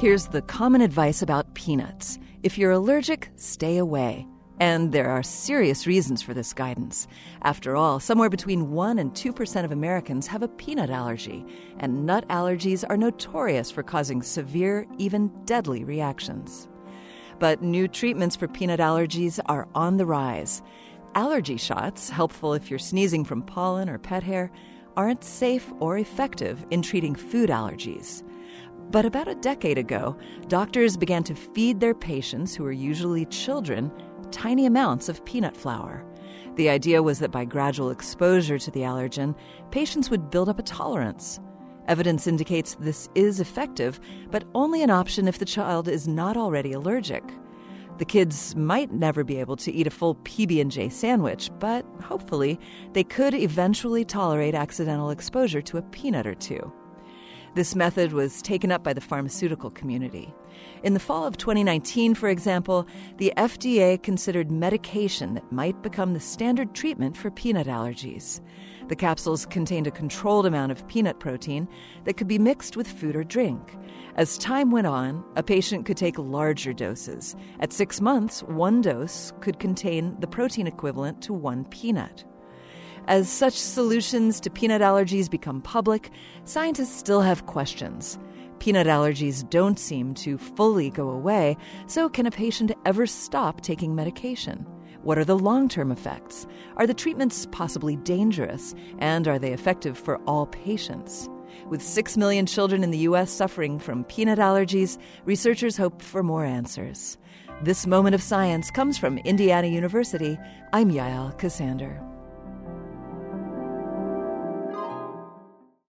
Here's the common advice about peanuts if you're allergic, stay away. And there are serious reasons for this guidance. After all, somewhere between 1 and 2% of Americans have a peanut allergy, and nut allergies are notorious for causing severe, even deadly reactions. But new treatments for peanut allergies are on the rise. Allergy shots, helpful if you're sneezing from pollen or pet hair, aren't safe or effective in treating food allergies. But about a decade ago, doctors began to feed their patients, who are usually children, tiny amounts of peanut flour. The idea was that by gradual exposure to the allergen, patients would build up a tolerance. Evidence indicates this is effective, but only an option if the child is not already allergic. The kids might never be able to eat a full PB&J sandwich, but hopefully they could eventually tolerate accidental exposure to a peanut or two. This method was taken up by the pharmaceutical community. In the fall of 2019, for example, the FDA considered medication that might become the standard treatment for peanut allergies. The capsules contained a controlled amount of peanut protein that could be mixed with food or drink. As time went on, a patient could take larger doses. At six months, one dose could contain the protein equivalent to one peanut. As such solutions to peanut allergies become public, scientists still have questions. Peanut allergies don't seem to fully go away, so can a patient ever stop taking medication? What are the long term effects? Are the treatments possibly dangerous? And are they effective for all patients? With 6 million children in the U.S. suffering from peanut allergies, researchers hope for more answers. This moment of science comes from Indiana University. I'm Yael Ksander.